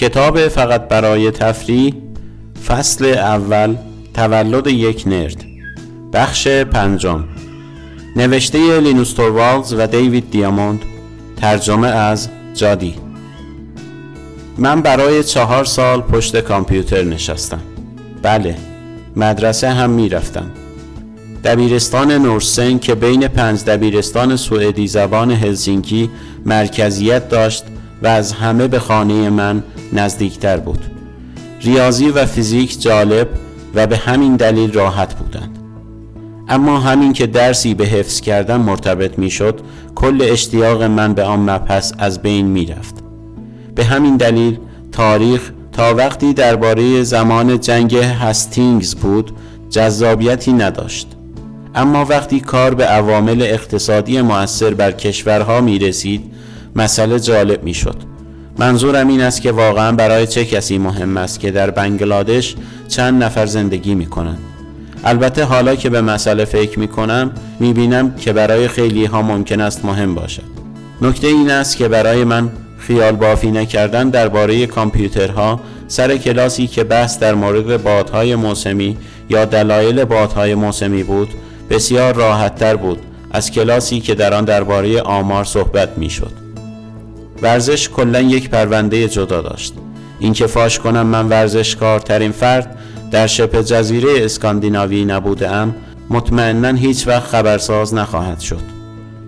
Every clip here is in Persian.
کتاب فقط برای تفریح فصل اول تولد یک نرد بخش پنجم. نوشته لینوس توروالز و دیوید دیاموند ترجمه از جادی. من برای چهار سال پشت کامپیوتر نشستم. بله مدرسه هم می‌رفتم. دبیرستان نورسن که بین پنج دبیرستان سوئدی زبان هلسینکی مرکزیت داشت و از همه به خانه من نزدیکتر بود. ریاضی و فیزیک جالب و به همین دلیل راحت بودند. اما همین که درسی به حفظ کردن مرتبط می شد کل اشتیاق من به آن مبحث از بین می رفت به همین دلیل تاریخ تا وقتی درباره زمان جنگ هستینگز بود جذابیتی نداشت. اما وقتی کار به عوامل اقتصادی مؤثر بر کشورها می رسید مسئله جالب می شد منظورم این است که واقعا برای چه کسی مهم است که در بنگلادش چند نفر زندگی می کنند البته حالا که به مسئله فکر می کنم می بینم که برای خیلی ها ممکن است مهم باشد. نکته این است که برای من خیال بافی نکردن درباره کامپیوترها سر کلاسی که بحث در مورد بادهای موسمی یا دلایل بادهای موسمی بود بسیار راحتتر بود از کلاسی که در آن درباره آمار صحبت می‌شد. ورزش کلا یک پرونده جدا داشت. اینکه فاش کنم من ورزشکارترین فرد در شبه جزیره اسکاندیناوی نبودم مطمئنا هیچ وقت خبرساز نخواهد شد.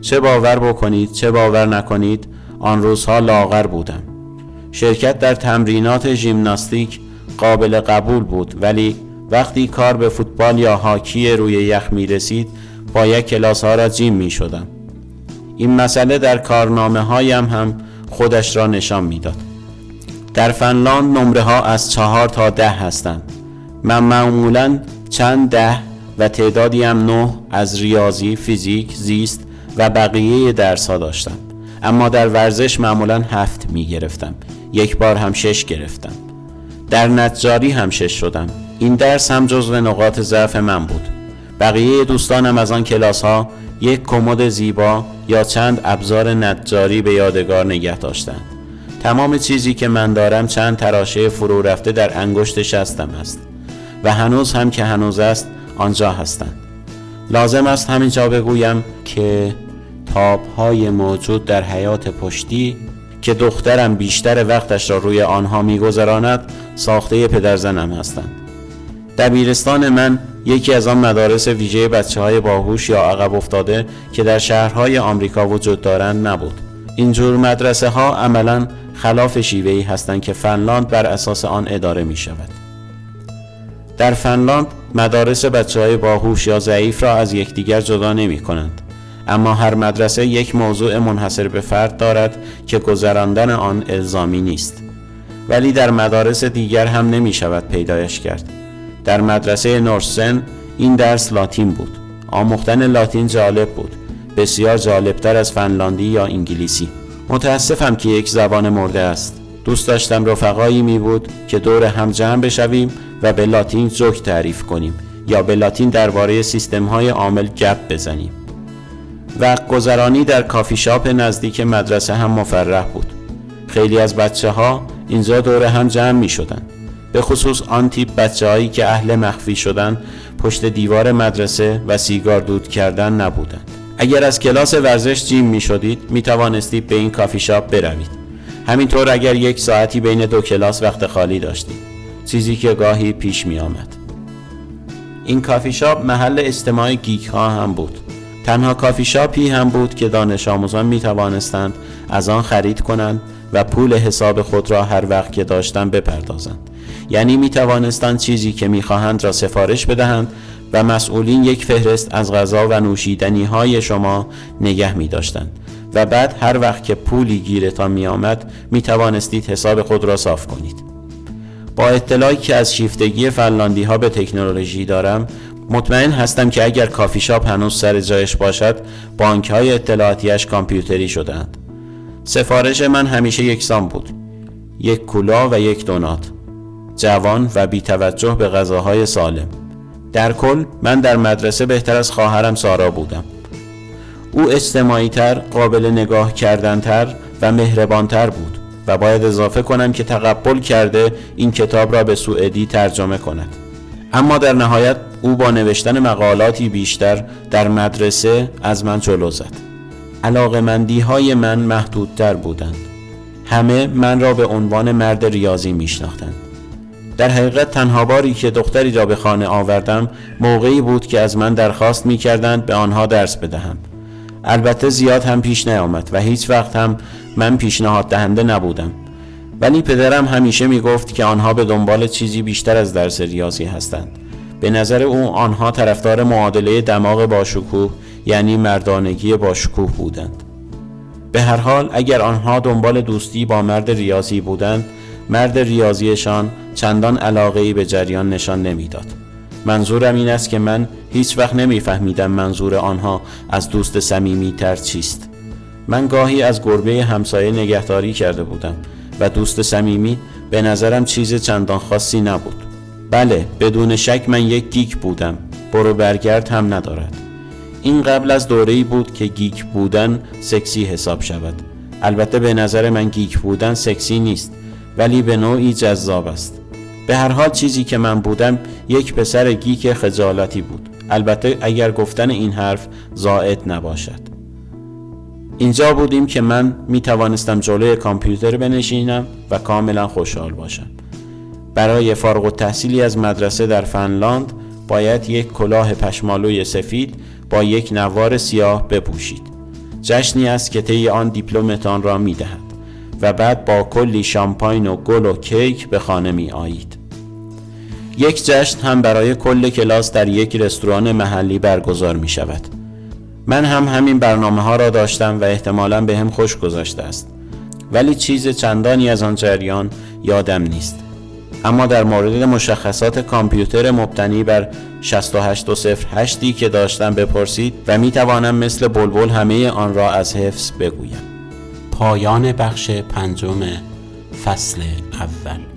چه باور بکنید چه باور نکنید آن روزها لاغر بودم. شرکت در تمرینات ژیمناستیک قابل قبول بود ولی وقتی کار به فوتبال یا هاکی روی یخ می رسید باید کلاس ها را جیم می شدم این مسئله در کارنامه هایم هم خودش را نشان می‌داد. در فنلاند نمره ها از چهار تا ده هستند. من معمولا چند ده و تعدادی هم نه از ریاضی، فیزیک، زیست و بقیه درس ها داشتم. اما در ورزش معمولا هفت می گرفتم یک بار هم شش گرفتم. در نجاری هم شش شدم. این درس هم جزو نقاط ضعف من بود. بقیه دوستانم از آن کلاس ها یک کمد زیبا یا چند ابزار نجاری به یادگار نگه داشتند. تمام چیزی که من دارم چند تراشه فرو رفته در انگشت شستم است. و هنوز هم که هنوز است آنجا هستند. لازم است همینجا بگویم که تاب های موجود در حیات پشتی که دخترم بیشتر وقتش را روی آنها میگذراند ساخته پدرزنم هستند. دبیرستان من یکی از آن مدارس ویژه بچه های باهوش یا عقب افتاده که در شهرهای آمریکا وجود دارند نبود. اینجور مدرسه ها عملا خلاف شیوهی هستند که فنلاند بر اساس آن اداره می شود در فنلاند مدارس بچه های باهوش یا ضعیف را از یکدیگر جدا نمی کنند اما هر مدرسه یک موضوع منحصر به فرد دارد که گذراندن آن الزامی نیست. ولی در مدارس دیگر هم نمی شود پیدایش کرد. در مدرسه نورسن این درس لاتین بود. آموختن لاتین جالب بود. بسیار جالبتر از فنلاندی یا انگلیسی. متاسفم که یک زبان مرده است. دوست داشتم رفقایی می بود که دور هم جمع بشویم و به لاتین جوک تعریف کنیم یا به لاتین درباره سیستم های عامل گپ بزنیم. وقت گذرانی در کافی شاپ نزدیک مدرسه هم مفرح بود. خیلی از بچه ها اینجا دور هم جمع می شدن. به خصوص آن تیپ بچه هایی که اهل مخفی شدن پشت دیوار مدرسه و سیگار دود کردن نبودند. اگر از کلاس ورزش جیم می شدید می توانستید به این کافی شاپ بروید. همینطور اگر یک ساعتی بین دو کلاس وقت خالی داشتید. چیزی که گاهی پیش می آمد این کافی شاپ محل اجتماع geek ها هم بود. تنها کافی شاپی هم بود که دانش آموزان می توانستند از آن خرید کنند و پول حساب خود را هر وقت که داشتند بپردازند. یعنی می توانستند چیزی که می خواهند را سفارش بدهند و مسئولین یک فهرست از غذا و نوشیدنی های شما نگه می داشتند و بعد هر وقت که پولی گیرتان می آمد می توانستید حساب خود را صاف کنید. با اطلاعی که از شیفتگی فنلاندی ها به تکنولوژی دارم مطمئن هستم که اگر کافی شاپ هنوز سر جایش باشد بانک های اطلاعاتیش کامپیوتری شدند سفارش من همیشه یکسان بود. یک کولا و یک دونات. جوان و بی توجه به غذاهای سالم. در کل من در مدرسه بهتر از خواهرم سارا بودم. او اجتماعی تر، قابل نگاه کردن تر و مهربان تر بود و باید اضافه کنم که تقبل کرده این کتاب را به سوئدی ترجمه کند. اما در نهایت او با نوشتن مقالاتی بیشتر در مدرسه از من جلو زد. علاقه مندی های من محدودتر بودند. همه من را به عنوان مرد ریاضی میشناختند. در حقیقت تنها باری که دختری را به خانه آوردم موقعی بود که از من درخواست می کردند به آنها درس بدهم. البته زیاد هم پیش نیامد و هیچ وقت هم من پیشنهاد دهنده نبودم. ولی پدرم همیشه می گفت که آنها به دنبال چیزی بیشتر از درس ریاضی هستند. به نظر او آنها طرفدار معادله دماغ باشکوه یعنی مردانگی باشکوه بودند. به هر حال اگر آنها دنبال دوستی با مرد ریاضی بودند مرد ریاضیشان چندان علاقه به جریان نشان نمی‌داد. منظورم این است که من هیچ وقت نمیفهمیدم منظور آنها از دوست صمیمی تر چیست. من گاهی از گربه همسایه نگهداری کرده بودم و دوست صمیمی به نظرم چیز چندان خاصی نبود. بله بدون شک من یک geek بودم برو برگرد هم ندارد این قبل از دوره‌ای بود که geek بودن سکسی حساب شود البته به نظر من geek بودن سکسی نیست ولی به نوعی جذاب است. به هر حال چیزی که من بودم یک پسر گیک خجالتی بود. البته اگر گفتن این حرف زائد نباشد. اینجا بودیم که من می توانستم جلوی کامپیوتر بنشینم و کاملا خوشحال باشم. برای فارغ التحصیلی از مدرسه در فنلاند باید یک کلاه پشمالوی سفید با یک نوار سیاه بپوشید. جشنی است که طی آن دیپلمتان را می دهد و بعد با کلی شامپاین و گل و کیک به خانه می آیید. یک جشن هم برای کل کلاس در یک رستوران محلی برگزار می شود. من هم همین برنامه ها را داشتم و احتمالا به هم خوش گذاشته است. ولی چیز چندانی از آن جریان یادم نیست. اما در مورد مشخصات کامپیوتر مبتنی بر 6808 که داشتم بپرسید و می توانم مثل بلبل همه آن را از حفظ بگویم. پایان بخش پنجم فصل اول.